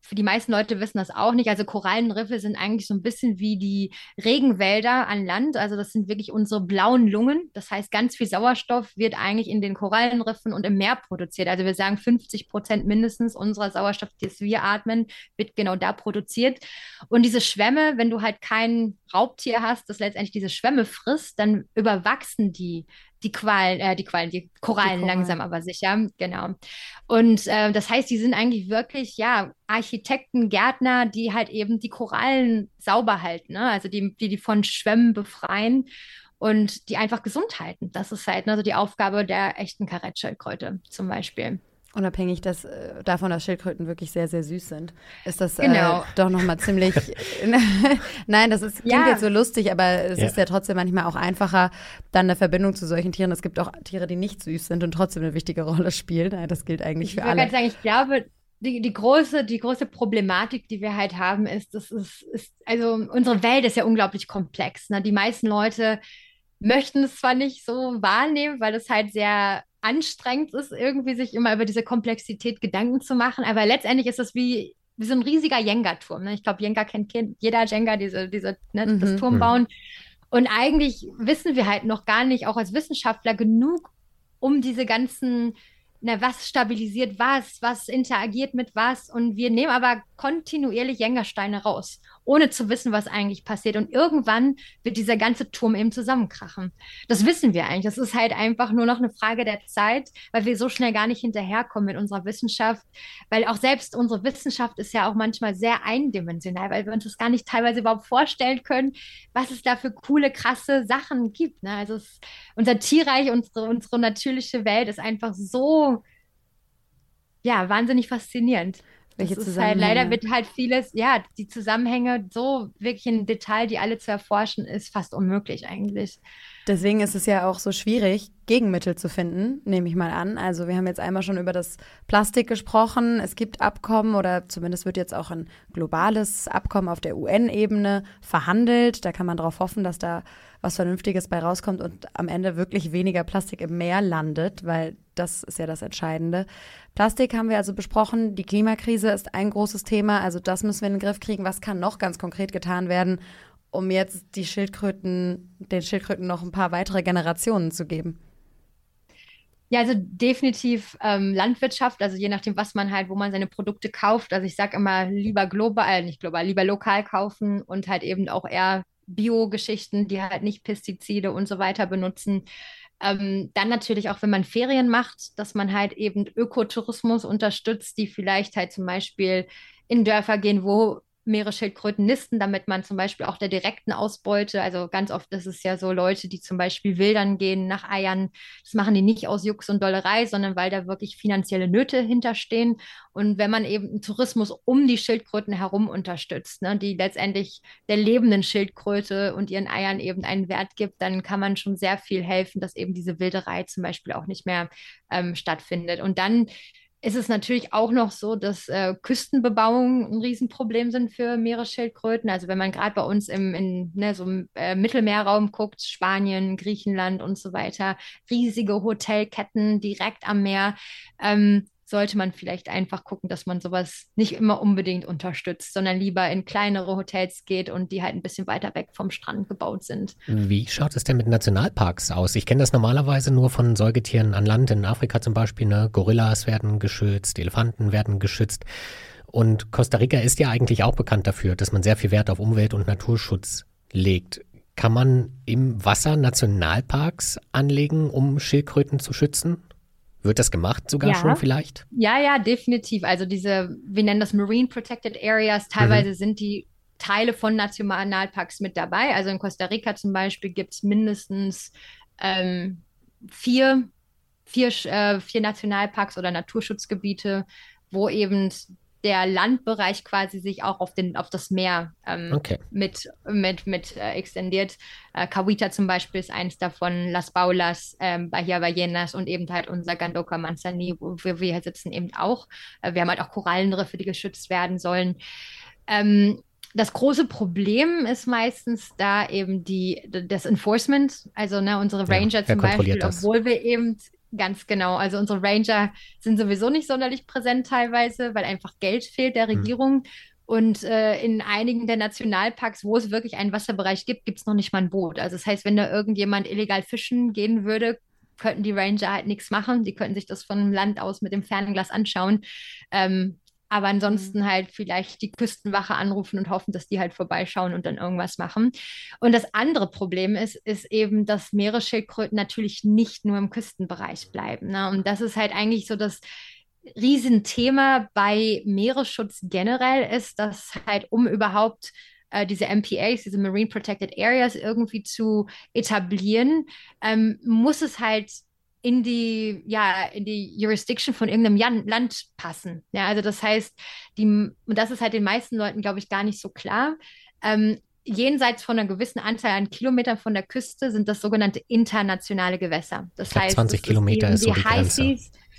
für die meisten Leute wissen das auch nicht. Also Korallenriffe sind eigentlich so ein bisschen wie die Regenwälder an Land. Also das sind wirklich unsere blauen Lungen. Das heißt, ganz viel Sauerstoff wird eigentlich in den Korallenriffen und im Meer produziert. Also wir sagen 50 Prozent mindestens unserer Sauerstoff, das wir atmen, wird genau da produziert. Und diese Schwämme, wenn du halt kein Raubtier hast, das letztendlich diese Schwämme frisst, dann überwachsen die die Qualen, äh, die Qualen, die Korallen, die Korallen, langsam aber sicher, genau. Und äh, das heißt, die sind eigentlich wirklich, ja, Architekten, Gärtner, die halt eben die Korallen sauber halten, ne? also die, die die von Schwämmen befreien und die einfach gesund halten. Das ist halt ne, also die Aufgabe der echten Karettschildkröte zum Beispiel. Unabhängig dass, äh, davon, dass Schildkröten wirklich sehr, sehr süß sind, ist das äh, genau. äh, doch nochmal ziemlich. Nein, das ist, klingt ja. jetzt so lustig, aber es ja. ist ja trotzdem manchmal auch einfacher, dann eine Verbindung zu solchen Tieren. Es gibt auch Tiere, die nicht süß sind und trotzdem eine wichtige Rolle spielen. Das gilt eigentlich ich für alle. Sagen, ich glaube, die, die, große, die große Problematik, die wir halt haben, ist, das ist, ist, also unsere Welt ist ja unglaublich komplex. Ne? Die meisten Leute möchten es zwar nicht so wahrnehmen, weil es halt sehr anstrengend ist, irgendwie sich immer über diese Komplexität Gedanken zu machen. Aber letztendlich ist es wie, wie so ein riesiger Jenga-Turm. Ne? Ich glaube, Jenga kennt jeder Jenga, diese, diese, ne, mhm. das Turmbauen. Und eigentlich wissen wir halt noch gar nicht, auch als Wissenschaftler, genug, um diese ganzen na, was stabilisiert was, was interagiert mit was. Und wir nehmen aber kontinuierlich Jengersteine raus, ohne zu wissen, was eigentlich passiert. Und irgendwann wird dieser ganze Turm eben zusammenkrachen. Das wissen wir eigentlich. Das ist halt einfach nur noch eine Frage der Zeit, weil wir so schnell gar nicht hinterherkommen mit unserer Wissenschaft. Weil auch selbst unsere Wissenschaft ist ja auch manchmal sehr eindimensional, weil wir uns das gar nicht teilweise überhaupt vorstellen können, was es da für coole, krasse Sachen gibt. Ne? Also es, unser Tierreich, unsere, unsere natürliche Welt ist einfach so ja, wahnsinnig faszinierend. Welche das ist halt, leider wird halt vieles, ja, die Zusammenhänge so wirklich in Detail, die alle zu erforschen, ist fast unmöglich eigentlich. Deswegen ist es ja auch so schwierig, Gegenmittel zu finden, nehme ich mal an. Also wir haben jetzt einmal schon über das Plastik gesprochen. Es gibt Abkommen oder zumindest wird jetzt auch ein globales Abkommen auf der UN-Ebene verhandelt. Da kann man darauf hoffen, dass da was Vernünftiges bei rauskommt und am Ende wirklich weniger Plastik im Meer landet, weil das ist ja das Entscheidende. Plastik haben wir also besprochen. Die Klimakrise ist ein großes Thema. Also das müssen wir in den Griff kriegen. Was kann noch ganz konkret getan werden, um jetzt die Schildkröten, den Schildkröten noch ein paar weitere Generationen zu geben? Ja, also definitiv ähm, Landwirtschaft, also je nachdem, was man halt, wo man seine Produkte kauft. Also ich sage immer lieber global, äh, nicht global, lieber lokal kaufen und halt eben auch eher Bio-Geschichten, die halt nicht Pestizide und so weiter benutzen. Ähm, dann natürlich auch, wenn man Ferien macht, dass man halt eben Ökotourismus unterstützt, die vielleicht halt zum Beispiel in Dörfer gehen, wo Meeresschildkröten nisten, damit man zum Beispiel auch der direkten Ausbeute, also ganz oft ist es ja so Leute, die zum Beispiel wildern gehen nach Eiern, das machen die nicht aus Jux und Dollerei, sondern weil da wirklich finanzielle Nöte hinterstehen. Und wenn man eben Tourismus um die Schildkröten herum unterstützt, ne, die letztendlich der lebenden Schildkröte und ihren Eiern eben einen Wert gibt, dann kann man schon sehr viel helfen, dass eben diese Wilderei zum Beispiel auch nicht mehr ähm, stattfindet. Und dann ist es natürlich auch noch so, dass äh, Küstenbebauung ein Riesenproblem sind für Meeresschildkröten. Also wenn man gerade bei uns im, in, ne, so äh, Mittelmeerraum guckt, Spanien, Griechenland und so weiter, riesige Hotelketten direkt am Meer. Ähm, sollte man vielleicht einfach gucken, dass man sowas nicht immer unbedingt unterstützt, sondern lieber in kleinere Hotels geht und die halt ein bisschen weiter weg vom Strand gebaut sind. Wie schaut es denn mit Nationalparks aus? Ich kenne das normalerweise nur von Säugetieren an Land, in Afrika zum Beispiel. Ne? Gorillas werden geschützt, Elefanten werden geschützt. Und Costa Rica ist ja eigentlich auch bekannt dafür, dass man sehr viel Wert auf Umwelt- und Naturschutz legt. Kann man im Wasser Nationalparks anlegen, um Schildkröten zu schützen? Wird das gemacht sogar ja. schon vielleicht? Ja, ja, definitiv. Also diese, wir nennen das Marine Protected Areas. Teilweise mhm. sind die Teile von Nationalparks mit dabei. Also in Costa Rica zum Beispiel gibt es mindestens ähm, vier, vier, äh, vier Nationalparks oder Naturschutzgebiete, wo eben der Landbereich quasi sich auch auf, den, auf das Meer ähm, okay. mit, mit, mit äh, extendiert. Äh, Kawita zum Beispiel ist eins davon, Las Baulas, ähm, Bahia Ballenas und eben halt unser Gandoka Manzani, wo wir, wir sitzen eben auch. Äh, wir haben halt auch Korallenriffe, die geschützt werden sollen. Ähm, das große Problem ist meistens da eben die, das Enforcement. Also ne, unsere Ranger ja, zum Beispiel, das? obwohl wir eben Ganz genau. Also unsere Ranger sind sowieso nicht sonderlich präsent teilweise, weil einfach Geld fehlt der mhm. Regierung. Mhm. Und äh, in einigen der Nationalparks, wo es wirklich einen Wasserbereich gibt, gibt es noch nicht mal ein Boot. Also das heißt, wenn da irgendjemand illegal fischen gehen würde, könnten die Ranger halt nichts machen. Die könnten sich das von Land aus mit dem Fernglas anschauen. Ähm, aber ansonsten mhm. halt vielleicht die Küstenwache anrufen und hoffen, dass die halt vorbeischauen und dann irgendwas machen. Und das andere Problem ist, ist eben, dass Meeresschildkröten natürlich nicht nur im Küstenbereich bleiben. Ne? Und das ist halt eigentlich so das Riesenthema bei Meeresschutz generell ist, dass halt um überhaupt äh, diese MPAs, diese Marine Protected Areas irgendwie zu etablieren, ähm, muss es halt in die, ja, in die Jurisdiction von irgendeinem Jan Land passen. Ja, also das heißt, die, und das ist halt den meisten Leuten, glaube ich, gar nicht so klar. Ähm, jenseits von einer gewissen Anzahl an Kilometern von der Küste sind das sogenannte internationale Gewässer. Das heißt, 20 Kilometer ist, so die, die Grenze.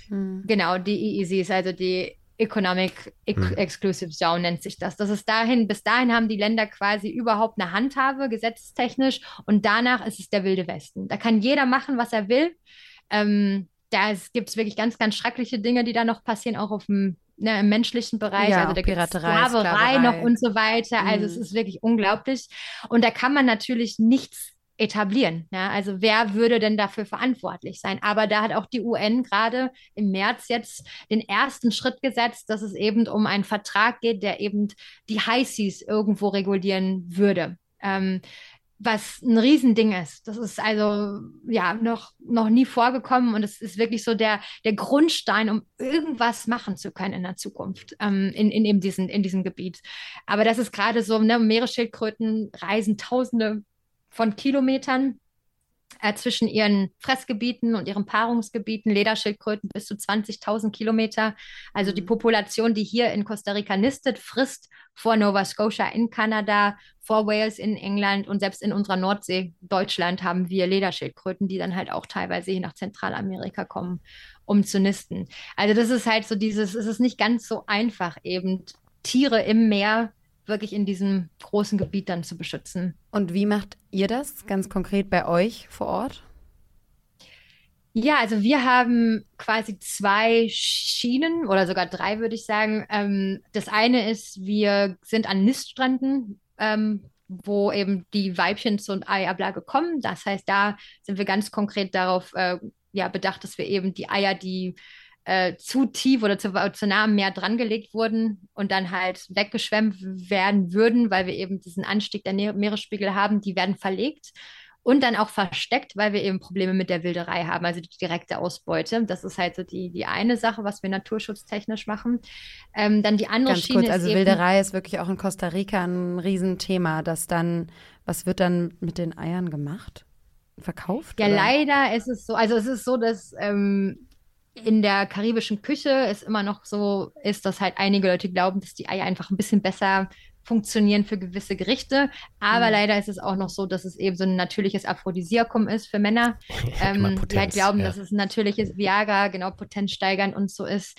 Hm. Genau, die EEZs, also die Economic hm. Exclusive Zone nennt sich das. Das ist dahin, bis dahin haben die Länder quasi überhaupt eine Handhabe, gesetzestechnisch, und danach ist es der wilde Westen. Da kann jeder machen, was er will. Ähm, da gibt es wirklich ganz, ganz schreckliche Dinge, die da noch passieren, auch auf dem ne, im menschlichen Bereich. Ja, also da es Sklaverei, Sklaverei noch und so weiter. Mhm. Also es mhm. ist wirklich unglaublich. Und da kann man natürlich nichts etablieren. Ja? Also wer würde denn dafür verantwortlich sein? Aber da hat auch die UN gerade im März jetzt den ersten Schritt gesetzt, dass es eben um einen Vertrag geht, der eben die High Seas irgendwo regulieren würde. Ähm, was ein Riesending ist. Das ist also ja noch, noch nie vorgekommen und es ist wirklich so der, der Grundstein, um irgendwas machen zu können in der Zukunft ähm, in, in, eben diesen, in diesem Gebiet. Aber das ist gerade so, ne, Meeresschildkröten reisen tausende von Kilometern äh, zwischen ihren Fressgebieten und ihren Paarungsgebieten, Lederschildkröten bis zu 20.000 Kilometer. Also die mhm. Population, die hier in Costa Rica nistet, frisst vor Nova Scotia in Kanada, vor Wales in England und selbst in unserer Nordsee, Deutschland, haben wir Lederschildkröten, die dann halt auch teilweise hier nach Zentralamerika kommen, um zu nisten. Also das ist halt so dieses, es ist nicht ganz so einfach, eben Tiere im Meer wirklich in diesem großen Gebiet dann zu beschützen. Und wie macht ihr das ganz konkret bei euch vor Ort? Ja, also wir haben quasi zwei Schienen oder sogar drei, würde ich sagen. Ähm, das eine ist, wir sind an Niststränden, ähm, wo eben die Weibchen zur Eiablage kommen. Das heißt, da sind wir ganz konkret darauf äh, ja, bedacht, dass wir eben die Eier, die äh, zu tief oder zu, zu nah am Meer drangelegt wurden und dann halt weggeschwemmt werden würden, weil wir eben diesen Anstieg der Meeresspiegel haben, die werden verlegt und dann auch versteckt, weil wir eben Probleme mit der Wilderei haben, also die direkte Ausbeute. Das ist halt so die, die eine Sache, was wir naturschutztechnisch machen. Ähm, dann die andere Ganz Schiene kurz, also Wilderei ist wirklich auch in Costa Rica ein Riesenthema, dass dann, was wird dann mit den Eiern gemacht? Verkauft? Ja, oder? leider ist es so, also es ist so, dass ähm, in der karibischen Küche es immer noch so ist, dass halt einige Leute glauben, dass die Eier einfach ein bisschen besser funktionieren für gewisse Gerichte. Aber mhm. leider ist es auch noch so, dass es eben so ein natürliches Aphrodisiakum ist für Männer. ähm, die halt glauben, ja. dass es ein natürliches Viagra, genau, Potenz steigern und so ist.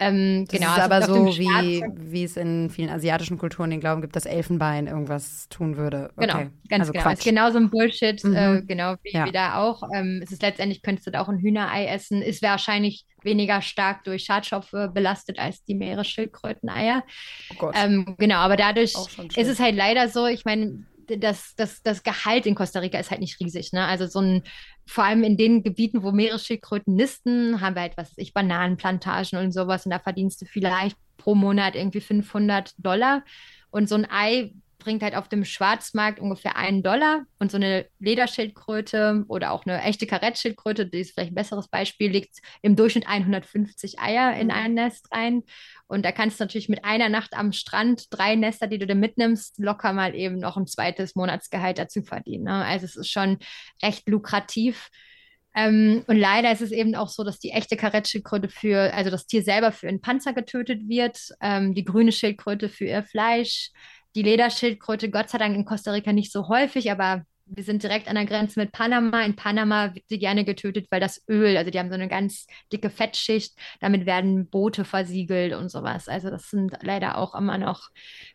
Ähm, das genau, ist aber so, wie, wie es in vielen asiatischen Kulturen den Glauben gibt, dass Elfenbein irgendwas tun würde. Genau, okay. Genau, ganz also genau. Quatsch. Ist genauso ein Bullshit, mhm. äh, genau wie, ja. wie da auch. Ähm, es ist letztendlich, könntest du da auch ein Hühnerei essen, ist wahrscheinlich weniger stark durch Schadstoffe belastet als die Meeresschildkröteneier. Oh Gott. Ähm, genau, aber dadurch ist es halt leider so, ich meine, das, das, das Gehalt in Costa Rica ist halt nicht riesig. Ne? Also so ein, vor allem in den Gebieten, wo Meeresschildkröten nisten, haben wir halt, was ich, Bananenplantagen und sowas und da verdienst du vielleicht pro Monat irgendwie 500 Dollar und so ein Ei bringt halt auf dem Schwarzmarkt ungefähr einen Dollar und so eine Lederschildkröte oder auch eine echte Karettschildkröte, die ist vielleicht ein besseres Beispiel, legt im Durchschnitt 150 Eier in mhm. ein Nest rein. Und da kannst du natürlich mit einer Nacht am Strand drei Nester, die du da mitnimmst, locker mal eben noch ein zweites Monatsgehalt dazu verdienen. Ne? Also es ist schon recht lukrativ. Ähm, und leider ist es eben auch so, dass die echte Karettschildkröte für, also das Tier selber für einen Panzer getötet wird, ähm, die grüne Schildkröte für ihr Fleisch, die Lederschildkröte Gott sei Dank in Costa Rica nicht so häufig, aber wir sind direkt an der Grenze mit Panama. In Panama wird sie gerne getötet, weil das Öl, also die haben so eine ganz dicke Fettschicht, damit werden Boote versiegelt und sowas. Also das sind leider auch immer noch,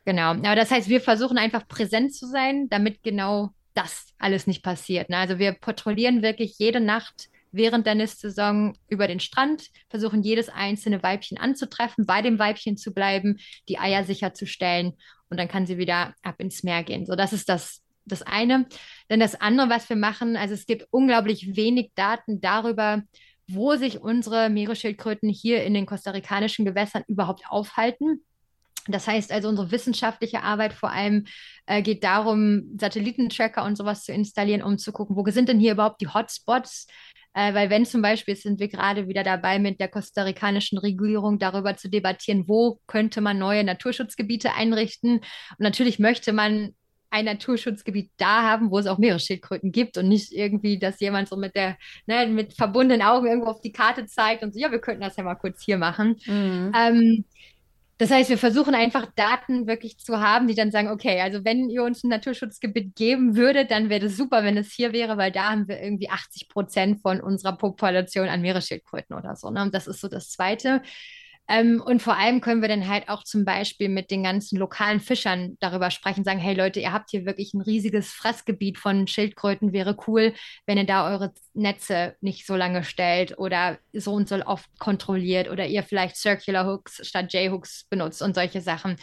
genau. Aber das heißt, wir versuchen einfach präsent zu sein, damit genau das alles nicht passiert. Ne? Also wir patrouillieren wirklich jede Nacht während der Nistsaison über den Strand, versuchen jedes einzelne Weibchen anzutreffen, bei dem Weibchen zu bleiben, die Eier sicherzustellen und dann kann sie wieder ab ins Meer gehen. So, das ist das, das eine. Denn das andere, was wir machen, also es gibt unglaublich wenig Daten darüber, wo sich unsere Meeresschildkröten hier in den kostarikanischen Gewässern überhaupt aufhalten. Das heißt also, unsere wissenschaftliche Arbeit vor allem äh, geht darum, Satellitentracker und sowas zu installieren, um zu gucken, wo sind denn hier überhaupt die Hotspots? Äh, weil wenn zum Beispiel sind wir gerade wieder dabei, mit der kostarikanischen Regulierung darüber zu debattieren, wo könnte man neue Naturschutzgebiete einrichten. Und natürlich möchte man ein Naturschutzgebiet da haben, wo es auch Meeresschildkröten gibt und nicht irgendwie, dass jemand so mit der, ne, mit verbundenen Augen irgendwo auf die Karte zeigt und so, ja, wir könnten das ja mal kurz hier machen. Mhm. Ähm, das heißt, wir versuchen einfach Daten wirklich zu haben, die dann sagen, okay, also wenn ihr uns ein Naturschutzgebiet geben würdet, dann wäre das super, wenn es hier wäre, weil da haben wir irgendwie 80 Prozent von unserer Population an Meeresschildkröten oder so. Ne? Und das ist so das Zweite. Ähm, und vor allem können wir dann halt auch zum Beispiel mit den ganzen lokalen Fischern darüber sprechen, sagen, hey Leute, ihr habt hier wirklich ein riesiges Fressgebiet von Schildkröten, wäre cool, wenn ihr da eure Netze nicht so lange stellt oder so und so oft kontrolliert oder ihr vielleicht Circular Hooks statt J-Hooks benutzt und solche Sachen.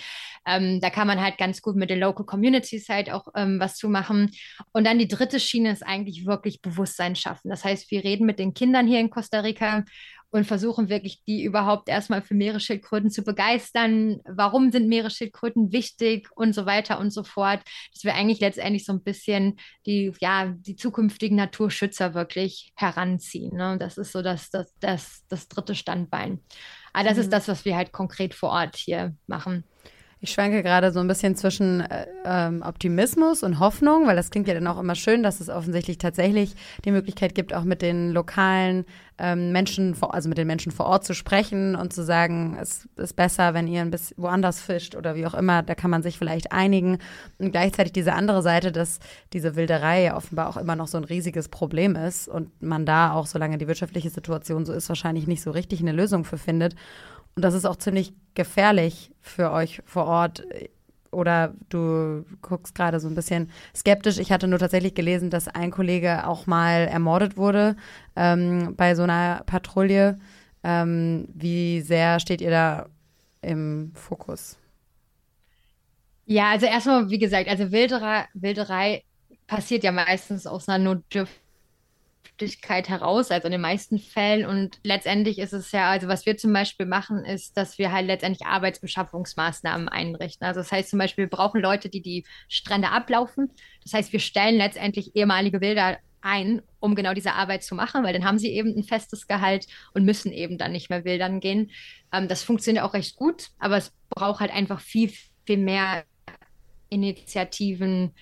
Ähm, da kann man halt ganz gut mit den Local Communities halt auch ähm, was zu machen. Und dann die dritte Schiene ist eigentlich wirklich Bewusstsein schaffen. Das heißt, wir reden mit den Kindern hier in Costa Rica und versuchen wirklich, die überhaupt erstmal für Meeresschildkröten zu begeistern. Warum sind Meeresschildkröten wichtig und so weiter und so fort. Dass wir eigentlich letztendlich so ein bisschen die, ja, die zukünftigen Naturschützer wirklich heranziehen. Ne? Das ist so das, das, das, das dritte Standbein. Aber das mhm. ist das, was wir halt konkret vor Ort hier machen. Ich schwanke gerade so ein bisschen zwischen äh, ähm, Optimismus und Hoffnung, weil das klingt ja dann auch immer schön, dass es offensichtlich tatsächlich die Möglichkeit gibt, auch mit den lokalen ähm, Menschen, vor, also mit den Menschen vor Ort zu sprechen und zu sagen, es ist besser, wenn ihr ein bisschen woanders fischt oder wie auch immer, da kann man sich vielleicht einigen. Und gleichzeitig diese andere Seite, dass diese Wilderei ja offenbar auch immer noch so ein riesiges Problem ist und man da auch, solange die wirtschaftliche Situation so ist, wahrscheinlich nicht so richtig eine Lösung für findet. Und das ist auch ziemlich gefährlich für euch vor Ort. Oder du guckst gerade so ein bisschen skeptisch. Ich hatte nur tatsächlich gelesen, dass ein Kollege auch mal ermordet wurde ähm, bei so einer Patrouille. Ähm, wie sehr steht ihr da im Fokus? Ja, also erstmal, wie gesagt, also Wilderei, Wilderei passiert ja meistens aus einer Notdürftigkeit Bedürftigkeit heraus, also in den meisten Fällen. Und letztendlich ist es ja, also was wir zum Beispiel machen, ist, dass wir halt letztendlich Arbeitsbeschaffungsmaßnahmen einrichten. Also das heißt zum Beispiel, wir brauchen Leute, die die Strände ablaufen. Das heißt, wir stellen letztendlich ehemalige Bilder ein, um genau diese Arbeit zu machen, weil dann haben sie eben ein festes Gehalt und müssen eben dann nicht mehr wildern gehen. Ähm, das funktioniert auch recht gut, aber es braucht halt einfach viel, viel mehr Initiativen,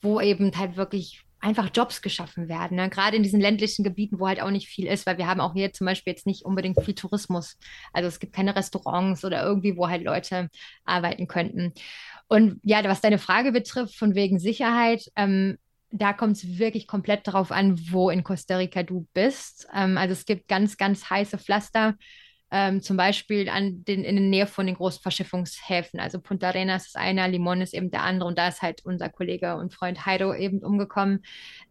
wo eben halt wirklich einfach Jobs geschaffen werden. Ne? Gerade in diesen ländlichen Gebieten, wo halt auch nicht viel ist, weil wir haben auch hier zum Beispiel jetzt nicht unbedingt viel Tourismus. Also es gibt keine Restaurants oder irgendwie, wo halt Leute arbeiten könnten. Und ja, was deine Frage betrifft, von wegen Sicherheit, ähm, da kommt es wirklich komplett darauf an, wo in Costa Rica du bist. Ähm, also es gibt ganz, ganz heiße Pflaster ähm, zum Beispiel an den, in der Nähe von den großen Verschiffungshäfen. Also Punta Arenas ist einer, Limon ist eben der andere und da ist halt unser Kollege und Freund Heido eben umgekommen,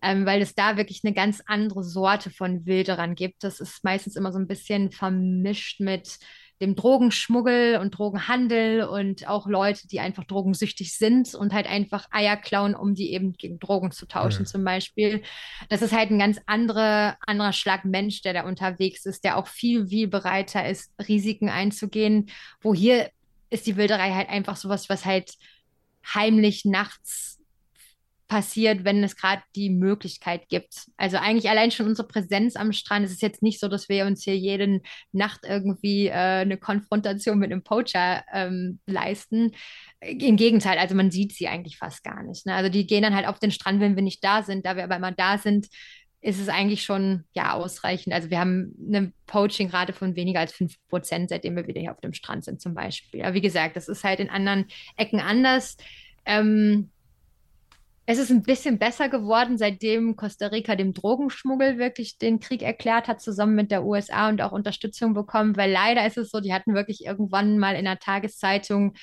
ähm, weil es da wirklich eine ganz andere Sorte von Wilderern gibt. Das ist meistens immer so ein bisschen vermischt mit dem Drogenschmuggel und Drogenhandel und auch Leute, die einfach drogensüchtig sind und halt einfach Eier klauen, um die eben gegen Drogen zu tauschen, mhm. zum Beispiel. Das ist halt ein ganz andere, anderer Schlag Mensch, der da unterwegs ist, der auch viel, viel bereiter ist, Risiken einzugehen, wo hier ist die Wilderei halt einfach sowas, was halt heimlich nachts passiert, wenn es gerade die Möglichkeit gibt. Also eigentlich allein schon unsere Präsenz am Strand. Es ist jetzt nicht so, dass wir uns hier jede Nacht irgendwie äh, eine Konfrontation mit einem Poacher ähm, leisten. Im Gegenteil, also man sieht sie eigentlich fast gar nicht. Ne? Also die gehen dann halt auf den Strand, wenn wir nicht da sind. Da wir aber immer da sind, ist es eigentlich schon ja ausreichend. Also wir haben eine Poaching-Rate von weniger als 5 Prozent, seitdem wir wieder hier auf dem Strand sind zum Beispiel. Aber wie gesagt, das ist halt in anderen Ecken anders. Ähm, es ist ein bisschen besser geworden, seitdem Costa Rica dem Drogenschmuggel wirklich den Krieg erklärt hat, zusammen mit der USA und auch Unterstützung bekommen, weil leider ist es so, die hatten wirklich irgendwann mal in der Tageszeitung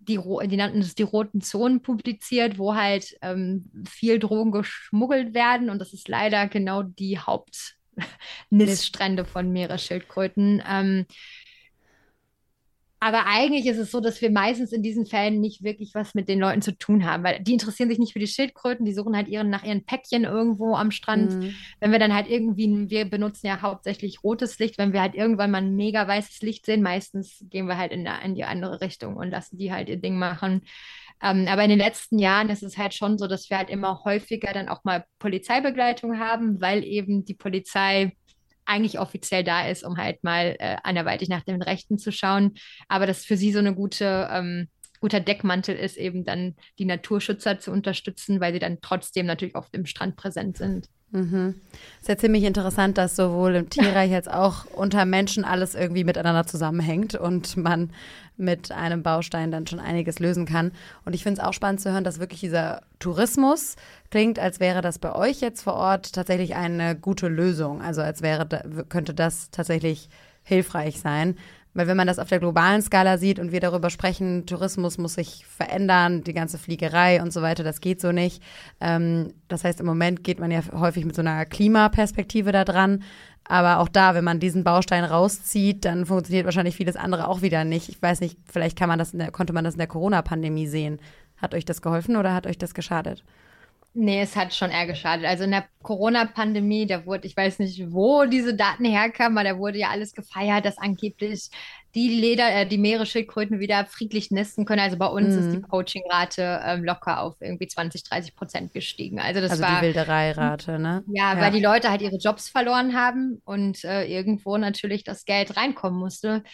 die, die nannten es die roten Zonen publiziert, wo halt ähm, viel Drogen geschmuggelt werden und das ist leider genau die Hauptniststrände von Meeresschildkröten. Ähm, aber eigentlich ist es so, dass wir meistens in diesen Fällen nicht wirklich was mit den Leuten zu tun haben, weil die interessieren sich nicht für die Schildkröten, die suchen halt ihren, nach ihren Päckchen irgendwo am Strand. Mhm. Wenn wir dann halt irgendwie, wir benutzen ja hauptsächlich rotes Licht, wenn wir halt irgendwann mal ein mega weißes Licht sehen, meistens gehen wir halt in, der, in die andere Richtung und lassen die halt ihr Ding machen. Ähm, aber in den letzten Jahren ist es halt schon so, dass wir halt immer häufiger dann auch mal Polizeibegleitung haben, weil eben die Polizei eigentlich offiziell da ist, um halt mal äh, anderweitig nach den Rechten zu schauen. Aber das für sie so eine gute, ähm, guter Deckmantel ist, eben dann die Naturschützer zu unterstützen, weil sie dann trotzdem natürlich auf dem Strand präsent sind. Mhm. Ist ja ziemlich interessant, dass sowohl im Tierreich als auch unter Menschen alles irgendwie miteinander zusammenhängt und man mit einem Baustein dann schon einiges lösen kann. Und ich finde es auch spannend zu hören, dass wirklich dieser Tourismus klingt, als wäre das bei euch jetzt vor Ort tatsächlich eine gute Lösung. Also als wäre, könnte das tatsächlich hilfreich sein. Weil wenn man das auf der globalen Skala sieht und wir darüber sprechen, Tourismus muss sich verändern, die ganze Fliegerei und so weiter, das geht so nicht. Ähm, das heißt, im Moment geht man ja häufig mit so einer Klimaperspektive da dran. Aber auch da, wenn man diesen Baustein rauszieht, dann funktioniert wahrscheinlich vieles andere auch wieder nicht. Ich weiß nicht, vielleicht kann man das der, konnte man das in der Corona-Pandemie sehen. Hat euch das geholfen oder hat euch das geschadet? Nee, es hat schon eher geschadet. Also in der Corona-Pandemie, da wurde, ich weiß nicht, wo diese Daten herkamen, aber da wurde ja alles gefeiert, dass angeblich die Leder, äh, die Meeresschildkröten wieder friedlich nesten können. Also bei uns mhm. ist die mhm. Poaching-Rate ähm, locker auf irgendwie 20, 30 Prozent gestiegen. Also das also war die Wildereirate, ne? Ja, ja, weil die Leute halt ihre Jobs verloren haben und äh, irgendwo natürlich das Geld reinkommen musste.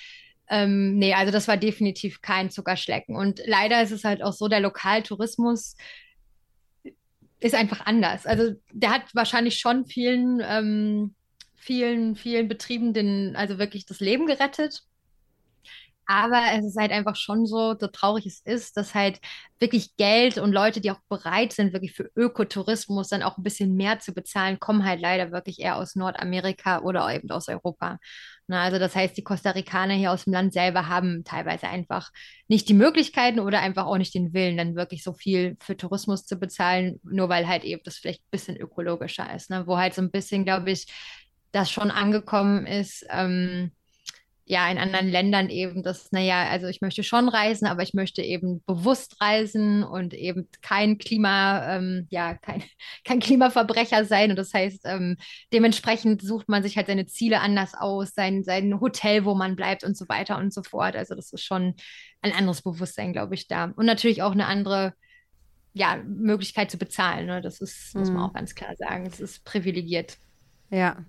Ähm, nee, also das war definitiv kein Zuckerschlecken. Und leider ist es halt auch so, der Lokaltourismus ist einfach anders. Also der hat wahrscheinlich schon vielen, ähm, vielen, vielen Betrieben den, also wirklich das Leben gerettet. Aber es ist halt einfach schon so, so traurig es ist, dass halt wirklich Geld und Leute, die auch bereit sind, wirklich für Ökotourismus dann auch ein bisschen mehr zu bezahlen, kommen halt leider wirklich eher aus Nordamerika oder eben aus Europa. Na, also das heißt, die Costa Ricaner hier aus dem Land selber haben teilweise einfach nicht die Möglichkeiten oder einfach auch nicht den Willen, dann wirklich so viel für Tourismus zu bezahlen, nur weil halt eben das vielleicht ein bisschen ökologischer ist. Ne? Wo halt so ein bisschen, glaube ich, das schon angekommen ist. Ähm, ja, in anderen Ländern eben das, naja, also ich möchte schon reisen, aber ich möchte eben bewusst reisen und eben kein Klima, ähm, ja, kein, kein Klimaverbrecher sein. Und das heißt, ähm, dementsprechend sucht man sich halt seine Ziele anders aus, sein, sein Hotel, wo man bleibt und so weiter und so fort. Also das ist schon ein anderes Bewusstsein, glaube ich, da. Und natürlich auch eine andere ja, Möglichkeit zu bezahlen. Ne? Das ist, muss man mhm. auch ganz klar sagen. Es ist privilegiert. Ja,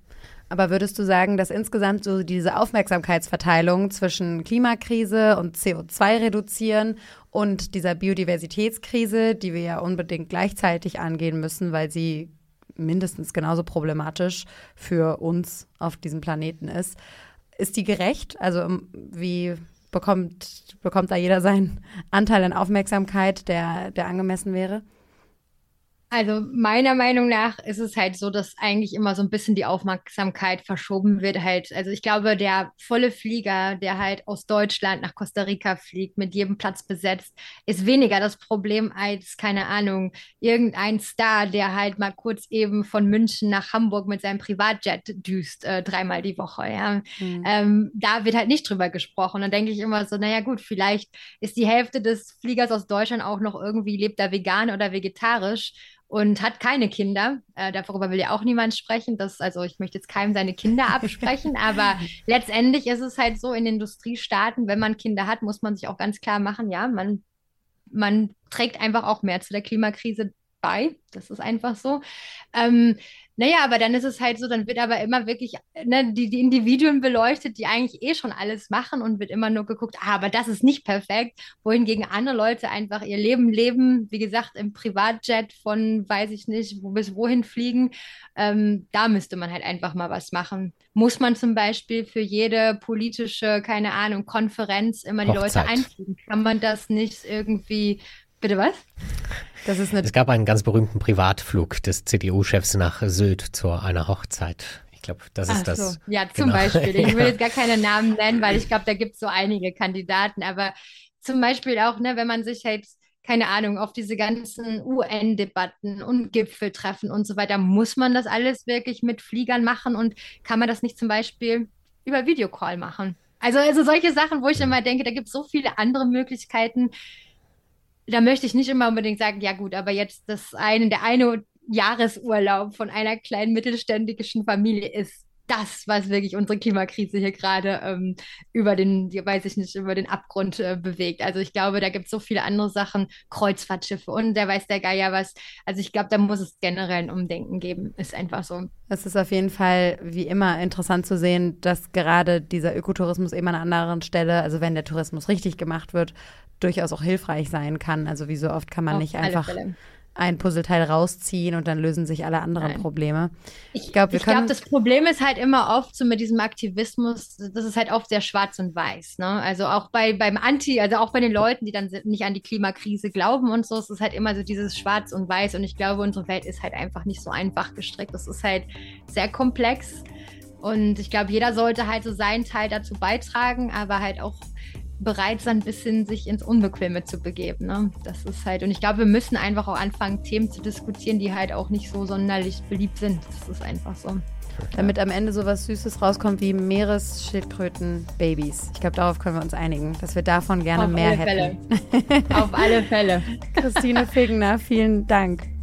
aber würdest du sagen, dass insgesamt so diese Aufmerksamkeitsverteilung zwischen Klimakrise und CO2 reduzieren und dieser Biodiversitätskrise, die wir ja unbedingt gleichzeitig angehen müssen, weil sie mindestens genauso problematisch für uns auf diesem Planeten ist, ist die gerecht? Also ähm, wie bekommt, bekommt da jeder seinen Anteil an Aufmerksamkeit, der, der angemessen wäre? Also meiner Meinung nach ist es halt so, dass eigentlich immer so ein bisschen die Aufmerksamkeit verschoben wird halt. Also ich glaube, der volle Flieger, der halt aus Deutschland nach Costa Rica fliegt, mit jedem Platz besetzt, ist weniger das Problem als, keine Ahnung, irgendein Star, der halt mal kurz eben von München nach Hamburg mit seinem Privatjet düst, äh, dreimal die Woche, ja. Mhm. Ähm, da wird halt nicht drüber gesprochen. Dann denke ich immer so, naja gut, vielleicht ist die Hälfte des Fliegers aus Deutschland auch noch irgendwie, lebt da vegan oder vegetarisch und hat keine Kinder. Äh, darüber will ja auch niemand sprechen. Das, also ich möchte jetzt keinem seine Kinder absprechen, aber letztendlich ist es halt so in Industriestaaten, wenn man Kinder hat, muss man sich auch ganz klar machen, ja, man man trägt einfach auch mehr zu der Klimakrise bei. Das ist einfach so. Ähm, naja, aber dann ist es halt so, dann wird aber immer wirklich ne, die, die Individuen beleuchtet, die eigentlich eh schon alles machen und wird immer nur geguckt, ah, aber das ist nicht perfekt, wohingegen andere Leute einfach ihr Leben leben, wie gesagt, im Privatjet von, weiß ich nicht, wo bis wohin fliegen. Ähm, da müsste man halt einfach mal was machen. Muss man zum Beispiel für jede politische, keine Ahnung, Konferenz immer die Hochzeit. Leute einfliegen? Kann man das nicht irgendwie Bitte was? Das ist es gab einen ganz berühmten Privatflug des CDU-Chefs nach Sylt zu einer Hochzeit. Ich glaube, das ist Ach das. So. Ja, zum genau. Beispiel. Ich will jetzt gar keine Namen nennen, weil ich glaube, da gibt es so einige Kandidaten. Aber zum Beispiel auch, ne, wenn man sich halt, keine Ahnung, auf diese ganzen UN-Debatten und Gipfeltreffen und so weiter, muss man das alles wirklich mit Fliegern machen und kann man das nicht zum Beispiel über Videocall machen? Also, also solche Sachen, wo ich immer denke, da gibt es so viele andere Möglichkeiten, da möchte ich nicht immer unbedingt sagen, ja gut, aber jetzt das eine, der eine Jahresurlaub von einer kleinen mittelständischen Familie ist das, was wirklich unsere Klimakrise hier gerade ähm, über den, weiß ich nicht, über den Abgrund äh, bewegt. Also ich glaube, da gibt es so viele andere Sachen, Kreuzfahrtschiffe und der weiß der Geier was. Also ich glaube, da muss es generell ein Umdenken geben. Ist einfach so. Es ist auf jeden Fall wie immer interessant zu sehen, dass gerade dieser Ökotourismus eben an einer anderen Stelle, also wenn der Tourismus richtig gemacht wird, durchaus auch hilfreich sein kann. Also wie so oft kann man Auf nicht einfach ein Puzzleteil rausziehen und dann lösen sich alle anderen Nein. Probleme. Ich glaube, glaub, das Problem ist halt immer oft so mit diesem Aktivismus, das ist halt oft sehr schwarz und weiß. Ne? Also auch bei, beim Anti, also auch bei den Leuten, die dann nicht an die Klimakrise glauben und so, es ist halt immer so dieses Schwarz und Weiß. Und ich glaube, unsere Welt ist halt einfach nicht so einfach gestrickt. Das ist halt sehr komplex. Und ich glaube, jeder sollte halt so seinen Teil dazu beitragen, aber halt auch bereit sein, ein bisschen sich ins Unbequeme zu begeben. Ne? Das ist halt, und ich glaube, wir müssen einfach auch anfangen, Themen zu diskutieren, die halt auch nicht so sonderlich beliebt sind. Das ist einfach so. Damit am Ende so was Süßes rauskommt wie Meeresschildkröten-Babys. Ich glaube, darauf können wir uns einigen, dass wir davon gerne Auf mehr hätten. Auf alle Fälle. Christine Figner, vielen Dank.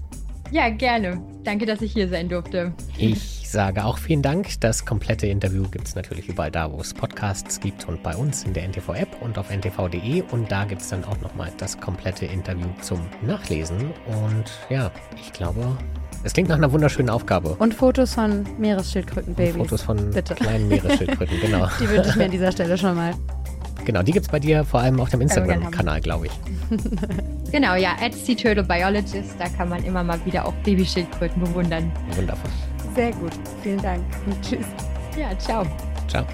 Ja, gerne. Danke, dass ich hier sein durfte. Ich sage auch vielen Dank. Das komplette Interview gibt es natürlich überall da, wo es Podcasts gibt und bei uns in der NTV-App und auf ntv.de. Und da gibt es dann auch nochmal das komplette Interview zum Nachlesen. Und ja, ich glaube, es klingt nach einer wunderschönen Aufgabe. Und Fotos von Meeresschildkrötenbabys. Fotos von Bitte. kleinen Meeresschildkröten, genau. Die wünsche ich mir an dieser Stelle schon mal. Genau, die gibt es bei dir vor allem auf dem Instagram-Kanal, glaube ich. genau, ja, at Sea Turtle Biologist, da kann man immer mal wieder auch Babyschildkröten bewundern. Wundervoll. Sehr gut. Vielen Dank. Und tschüss. Ja, ciao. Ciao.